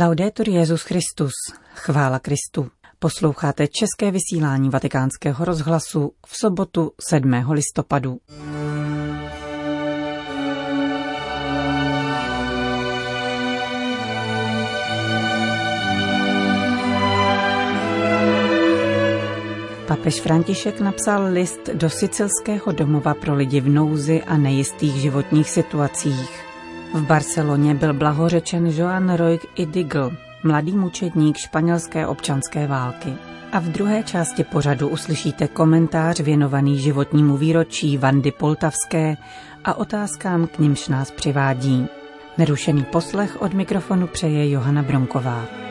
Laudetur Jezus Christus, chvála Kristu. Posloucháte české vysílání Vatikánského rozhlasu v sobotu 7. listopadu. Papež František napsal list do sicilského domova pro lidi v nouzi a nejistých životních situacích. V Barceloně byl blahořečen Joan Roig i Digl, mladý mučedník španělské občanské války. A v druhé části pořadu uslyšíte komentář věnovaný životnímu výročí Vandy Poltavské a otázkám, k nimž nás přivádí. Nerušený poslech od mikrofonu přeje Johana Bronková.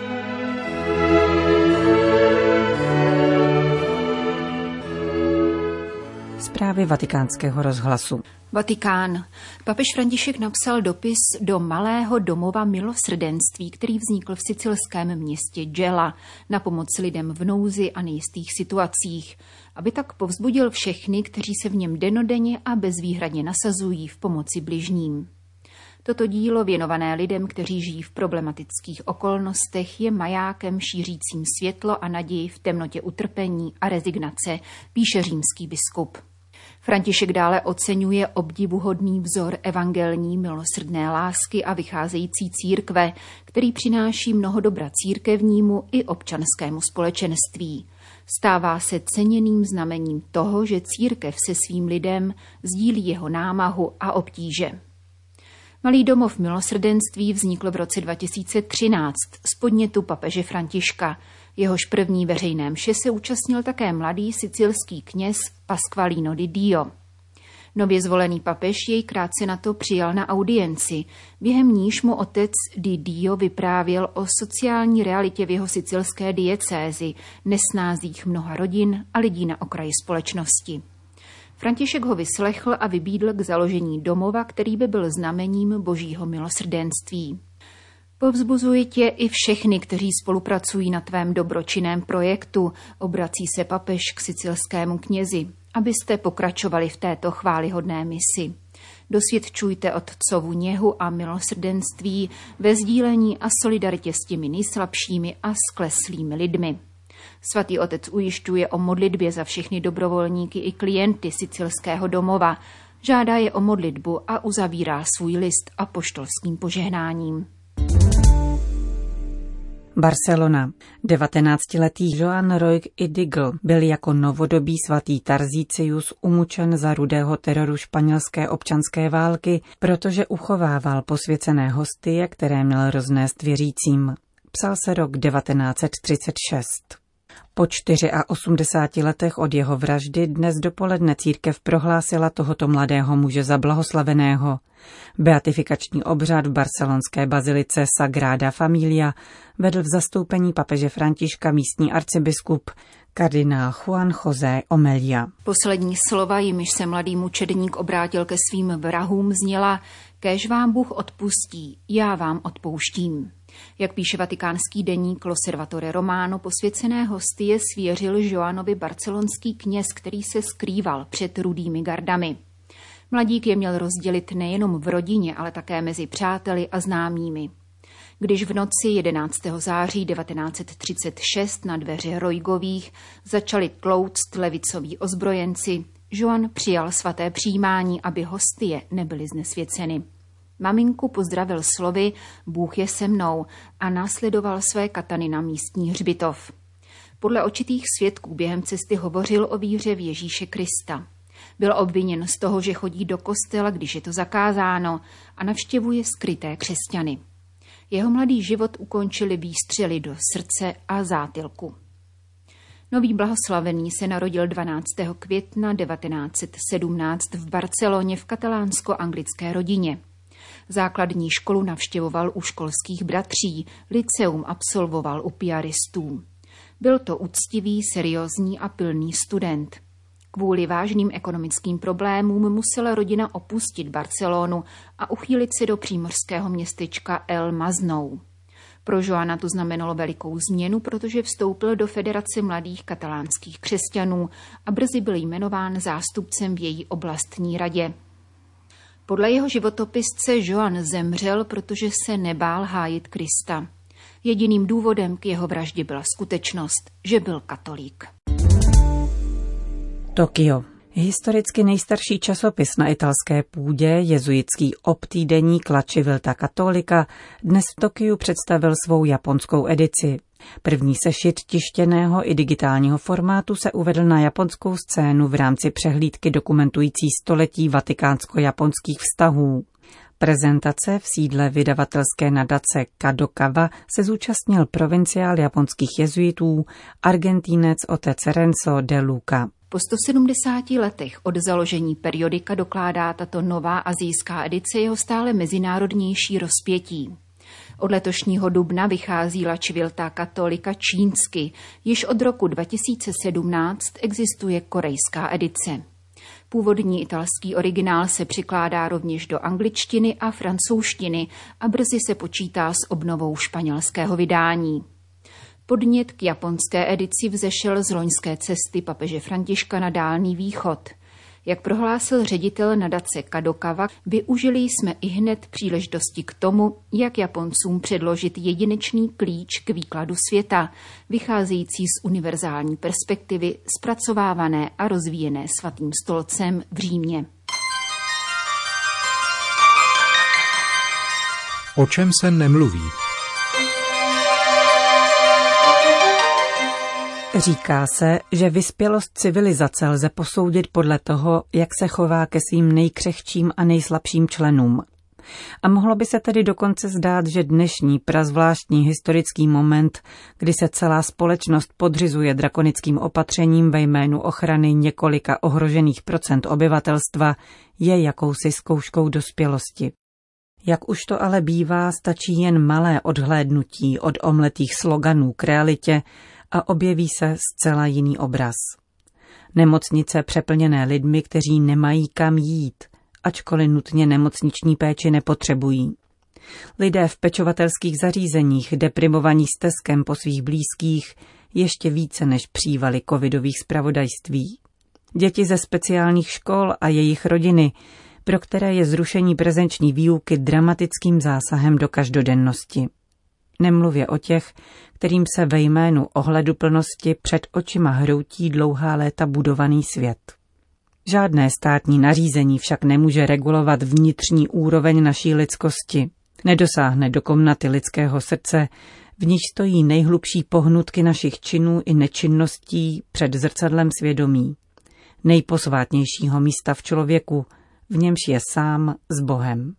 Zprávy vatikánského rozhlasu. Vatikán. Papež František napsal dopis do malého domova milosrdenství, který vznikl v sicilském městě Gela na pomoc lidem v nouzi a nejistých situacích, aby tak povzbudil všechny, kteří se v něm denodenně a bezvýhradně nasazují v pomoci bližním. Toto dílo věnované lidem, kteří žijí v problematických okolnostech, je majákem šířícím světlo a naději v temnotě utrpení a rezignace, píše římský biskup. František dále oceňuje obdivuhodný vzor evangelní milosrdné lásky a vycházející církve, který přináší mnoho dobra církevnímu i občanskému společenství. Stává se ceněným znamením toho, že církev se svým lidem sdílí jeho námahu a obtíže. Malý domov milosrdenství vznikl v roce 2013 z podnětu papeže Františka – Jehož první veřejné mše se účastnil také mladý sicilský kněz Pasqualino di Dio. Nově zvolený papež jej krátce na to přijal na audienci, během níž mu otec Di Dio vyprávěl o sociální realitě v jeho sicilské diecézi, nesnázích mnoha rodin a lidí na okraji společnosti. František ho vyslechl a vybídl k založení domova, který by byl znamením božího milosrdenství. Povzbuzuji tě i všechny, kteří spolupracují na tvém dobročinném projektu, obrací se papež k sicilskému knězi, abyste pokračovali v této chválihodné misi. Dosvědčujte otcovu něhu a milosrdenství ve sdílení a solidaritě s těmi nejslabšími a skleslými lidmi. Svatý otec ujišťuje o modlitbě za všechny dobrovolníky i klienty sicilského domova, žádá je o modlitbu a uzavírá svůj list a poštolským požehnáním. Barcelona. 19-letý Joan Roig Idigl byl jako novodobý svatý Tarzícius umučen za rudého teroru španělské občanské války, protože uchovával posvěcené hostie, které měl roznést věřícím. Psal se rok 1936. Po 84 letech od jeho vraždy dnes dopoledne církev prohlásila tohoto mladého muže za blahoslaveného. Beatifikační obřad v barcelonské bazilice Sagrada Familia vedl v zastoupení papeže Františka místní arcibiskup kardinál Juan José Omelia. Poslední slova, jimiž se mladý mučedník obrátil ke svým vrahům, zněla Kéž vám Bůh odpustí, já vám odpouštím. Jak píše vatikánský deník Loservatore Romano, posvěcené hostie svěřil Joanovi barcelonský kněz, který se skrýval před rudými gardami. Mladík je měl rozdělit nejenom v rodině, ale také mezi přáteli a známými. Když v noci 11. září 1936 na dveře Rojgových začali tlouct levicoví ozbrojenci, Joan přijal svaté přijímání, aby hostie nebyly znesvěceny. Maminku pozdravil slovy Bůh je se mnou a následoval své katany na místní hřbitov. Podle očitých svědků během cesty hovořil o víře v Ježíše Krista. Byl obviněn z toho, že chodí do kostela, když je to zakázáno, a navštěvuje skryté křesťany. Jeho mladý život ukončili výstřely do srdce a zátilku. Nový blahoslavený se narodil 12. května 1917 v Barceloně v katalánsko-anglické rodině. Základní školu navštěvoval u školských bratří, liceum absolvoval u piaristů. Byl to úctivý, seriózní a pilný student. Kvůli vážným ekonomickým problémům musela rodina opustit Barcelonu a uchýlit se do přímořského městečka El Maznou. Pro Joana to znamenalo velikou změnu, protože vstoupil do Federace mladých katalánských křesťanů a brzy byl jmenován zástupcem v její oblastní radě. Podle jeho životopisce Joan zemřel, protože se nebál hájit Krista. Jediným důvodem k jeho vraždě byla skutečnost, že byl katolík. Tokio. Historicky nejstarší časopis na italské půdě, jezuitský obtýdeník La Civilta Katolika, dnes v Tokiu představil svou japonskou edici. První sešit tištěného i digitálního formátu se uvedl na japonskou scénu v rámci přehlídky dokumentující století vatikánsko-japonských vztahů. Prezentace v sídle vydavatelské nadace Kadokawa se zúčastnil provinciál japonských jezuitů, argentínec otec Renzo de Luca. Po 170 letech od založení periodika dokládá tato nová azijská edice jeho stále mezinárodnější rozpětí. Od letošního dubna vychází La Civilta katolika čínsky. Již od roku 2017 existuje korejská edice. Původní italský originál se přikládá rovněž do angličtiny a francouzštiny a brzy se počítá s obnovou španělského vydání. Podnět k japonské edici vzešel z loňské cesty papeže Františka na Dálný východ. Jak prohlásil ředitel nadace Kadokawa, využili jsme i hned příležitosti k tomu, jak Japoncům předložit jedinečný klíč k výkladu světa, vycházející z univerzální perspektivy, zpracovávané a rozvíjené svatým stolcem v Římě. O čem se nemluví? Říká se, že vyspělost civilizace lze posoudit podle toho, jak se chová ke svým nejkřehčím a nejslabším členům. A mohlo by se tedy dokonce zdát, že dnešní prazvláštní historický moment, kdy se celá společnost podřizuje drakonickým opatřením ve jménu ochrany několika ohrožených procent obyvatelstva, je jakousi zkouškou dospělosti. Jak už to ale bývá, stačí jen malé odhlédnutí od omletých sloganů k realitě, a objeví se zcela jiný obraz. Nemocnice přeplněné lidmi, kteří nemají kam jít, ačkoliv nutně nemocniční péči nepotřebují. Lidé v pečovatelských zařízeních, deprimovaní stezkem po svých blízkých, ještě více než přívali covidových zpravodajství. Děti ze speciálních škol a jejich rodiny, pro které je zrušení prezenční výuky dramatickým zásahem do každodennosti. Nemluvě o těch, kterým se ve jménu ohleduplnosti před očima hroutí dlouhá léta budovaný svět. Žádné státní nařízení však nemůže regulovat vnitřní úroveň naší lidskosti. Nedosáhne do komnaty lidského srdce, v níž stojí nejhlubší pohnutky našich činů i nečinností před zrcadlem svědomí. Nejposvátnějšího místa v člověku, v němž je sám s Bohem.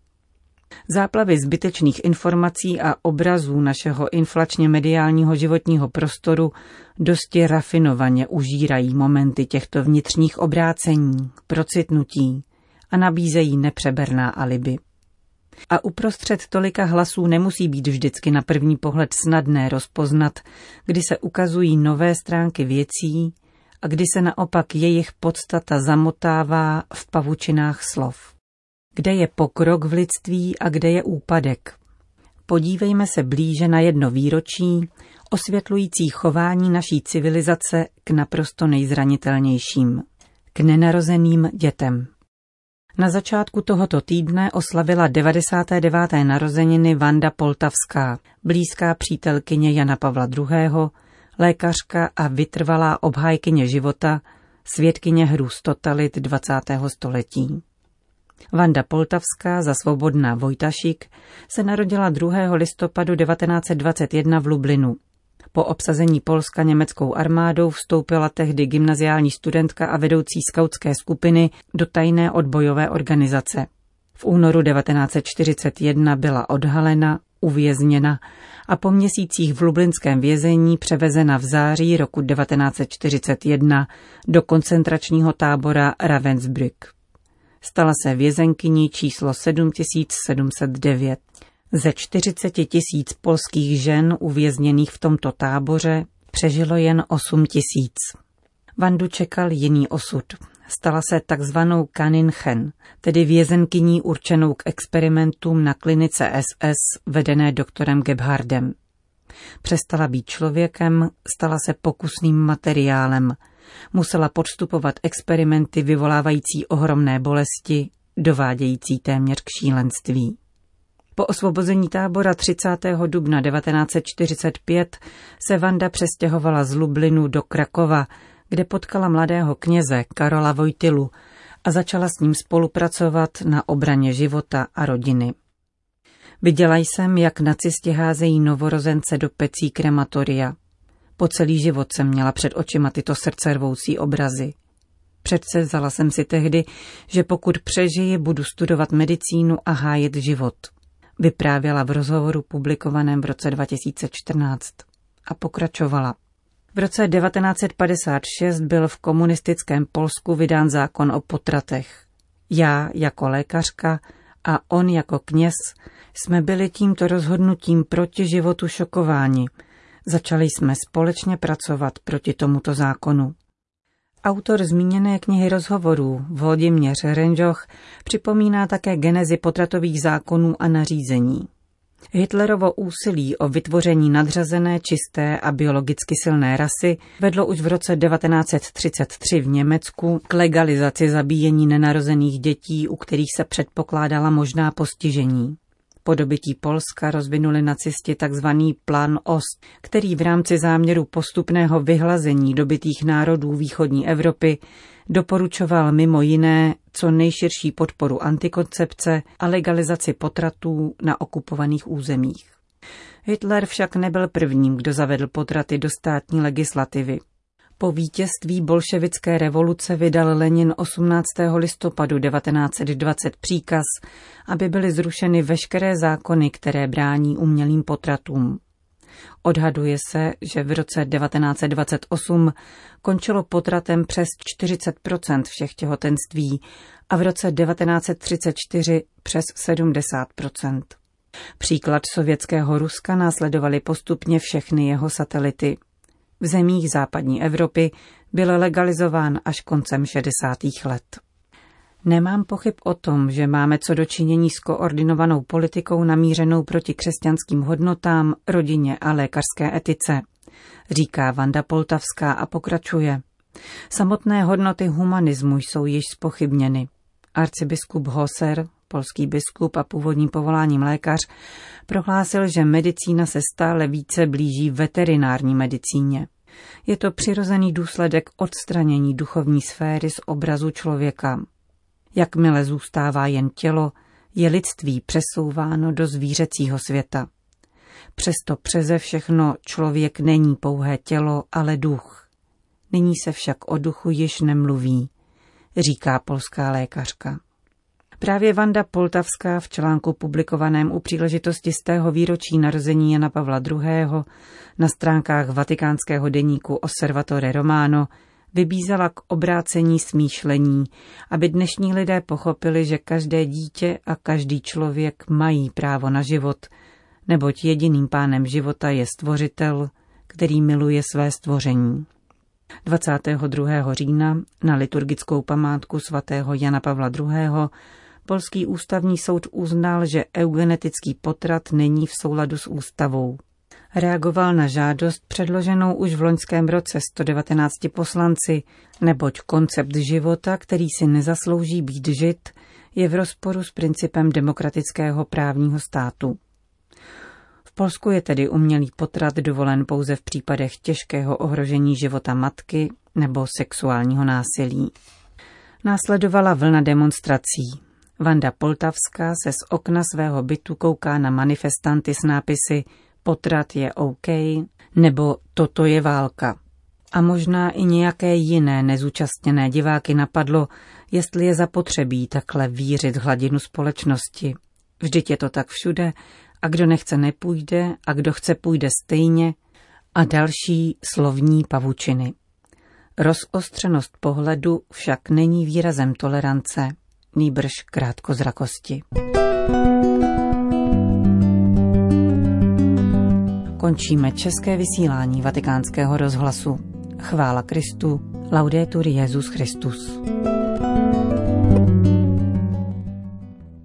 Záplavy zbytečných informací a obrazů našeho inflačně mediálního životního prostoru dosti rafinovaně užírají momenty těchto vnitřních obrácení, procitnutí a nabízejí nepřeberná alibi. A uprostřed tolika hlasů nemusí být vždycky na první pohled snadné rozpoznat, kdy se ukazují nové stránky věcí a kdy se naopak jejich podstata zamotává v pavučinách slov kde je pokrok v lidství a kde je úpadek. Podívejme se blíže na jedno výročí, osvětlující chování naší civilizace k naprosto nejzranitelnějším, k nenarozeným dětem. Na začátku tohoto týdne oslavila 99. narozeniny Vanda Poltavská, blízká přítelkyně Jana Pavla II., lékařka a vytrvalá obhájkyně života, svědkyně hrůz totalit 20. století. Vanda Poltavská za svobodná Vojtašik se narodila 2. listopadu 1921 v Lublinu. Po obsazení Polska německou armádou vstoupila tehdy gymnaziální studentka a vedoucí skautské skupiny do tajné odbojové organizace. V únoru 1941 byla odhalena, uvězněna a po měsících v lublinském vězení převezena v září roku 1941 do koncentračního tábora Ravensbrück. Stala se vězenkyní číslo 7709. Ze 40 tisíc polských žen uvězněných v tomto táboře přežilo jen 8 tisíc. Vandu čekal jiný osud. Stala se takzvanou Kaninchen, tedy vězenkyní určenou k experimentům na klinice SS vedené doktorem Gebhardem. Přestala být člověkem, stala se pokusným materiálem, musela podstupovat experimenty vyvolávající ohromné bolesti, dovádějící téměř k šílenství. Po osvobození tábora 30. dubna 1945 se Vanda přestěhovala z Lublinu do Krakova, kde potkala mladého kněze Karola Vojtilu a začala s ním spolupracovat na obraně života a rodiny. Viděla jsem, jak nacisti házejí novorozence do pecí krematoria. Po celý život jsem měla před očima tyto srdcervoucí obrazy. Předsevzala jsem si tehdy, že pokud přežiji, budu studovat medicínu a hájet život. Vyprávěla v rozhovoru publikovaném v roce 2014 a pokračovala. V roce 1956 byl v komunistickém Polsku vydán zákon o potratech. Já jako lékařka a on jako kněz jsme byli tímto rozhodnutím proti životu šokováni. Začali jsme společně pracovat proti tomuto zákonu. Autor zmíněné knihy rozhovorů Vodiměř Renžoch připomíná také genezi potratových zákonů a nařízení. Hitlerovo úsilí o vytvoření nadřazené, čisté a biologicky silné rasy vedlo už v roce 1933 v Německu k legalizaci zabíjení nenarozených dětí, u kterých se předpokládala možná postižení. Po dobytí Polska rozvinuli nacisti tzv. plán Ost, který v rámci záměru postupného vyhlazení dobytých národů východní Evropy doporučoval mimo jiné co nejširší podporu antikoncepce a legalizaci potratů na okupovaných územích. Hitler však nebyl prvním, kdo zavedl potraty do státní legislativy. Po vítězství bolševické revoluce vydal Lenin 18. listopadu 1920 příkaz, aby byly zrušeny veškeré zákony, které brání umělým potratům. Odhaduje se, že v roce 1928 končilo potratem přes 40% všech těhotenství a v roce 1934 přes 70% Příklad sovětského Ruska následovaly postupně všechny jeho satelity. V zemích západní Evropy byl legalizován až koncem 60. let. Nemám pochyb o tom, že máme co dočinění s koordinovanou politikou namířenou proti křesťanským hodnotám, rodině a lékařské etice, říká Vanda Poltavská a pokračuje. Samotné hodnoty humanismu jsou již spochybněny. Arcibiskup Hoser, polský biskup a původním povoláním lékař, prohlásil, že medicína se stále více blíží veterinární medicíně. Je to přirozený důsledek odstranění duchovní sféry z obrazu člověka. Jakmile zůstává jen tělo, je lidství přesouváno do zvířecího světa. Přesto přeze všechno člověk není pouhé tělo, ale duch. Nyní se však o duchu již nemluví, říká polská lékařka. Právě Vanda Poltavská v článku publikovaném u příležitosti z tého výročí narození Jana Pavla II. na stránkách vatikánského deníku Osservatore Romano vybízela k obrácení smýšlení, aby dnešní lidé pochopili, že každé dítě a každý člověk mají právo na život, neboť jediným pánem života je stvořitel, který miluje své stvoření. 22. října na liturgickou památku svatého Jana Pavla II. Polský ústavní soud uznal, že eugenetický potrat není v souladu s ústavou reagoval na žádost předloženou už v loňském roce 119 poslanci, neboť koncept života, který si nezaslouží být žit, je v rozporu s principem demokratického právního státu. V Polsku je tedy umělý potrat dovolen pouze v případech těžkého ohrožení života matky nebo sexuálního násilí. Následovala vlna demonstrací. Vanda Poltavská se z okna svého bytu kouká na manifestanty s nápisy potrat je OK, nebo toto je válka. A možná i nějaké jiné nezúčastněné diváky napadlo, jestli je zapotřebí takhle vířit hladinu společnosti. Vždyť je to tak všude a kdo nechce nepůjde a kdo chce půjde stejně a další slovní pavučiny. Rozostřenost pohledu však není výrazem tolerance, nýbrž krátkozrakosti. Končíme české vysílání vatikánského rozhlasu. Chvála Kristu, laudetur Jezus Christus.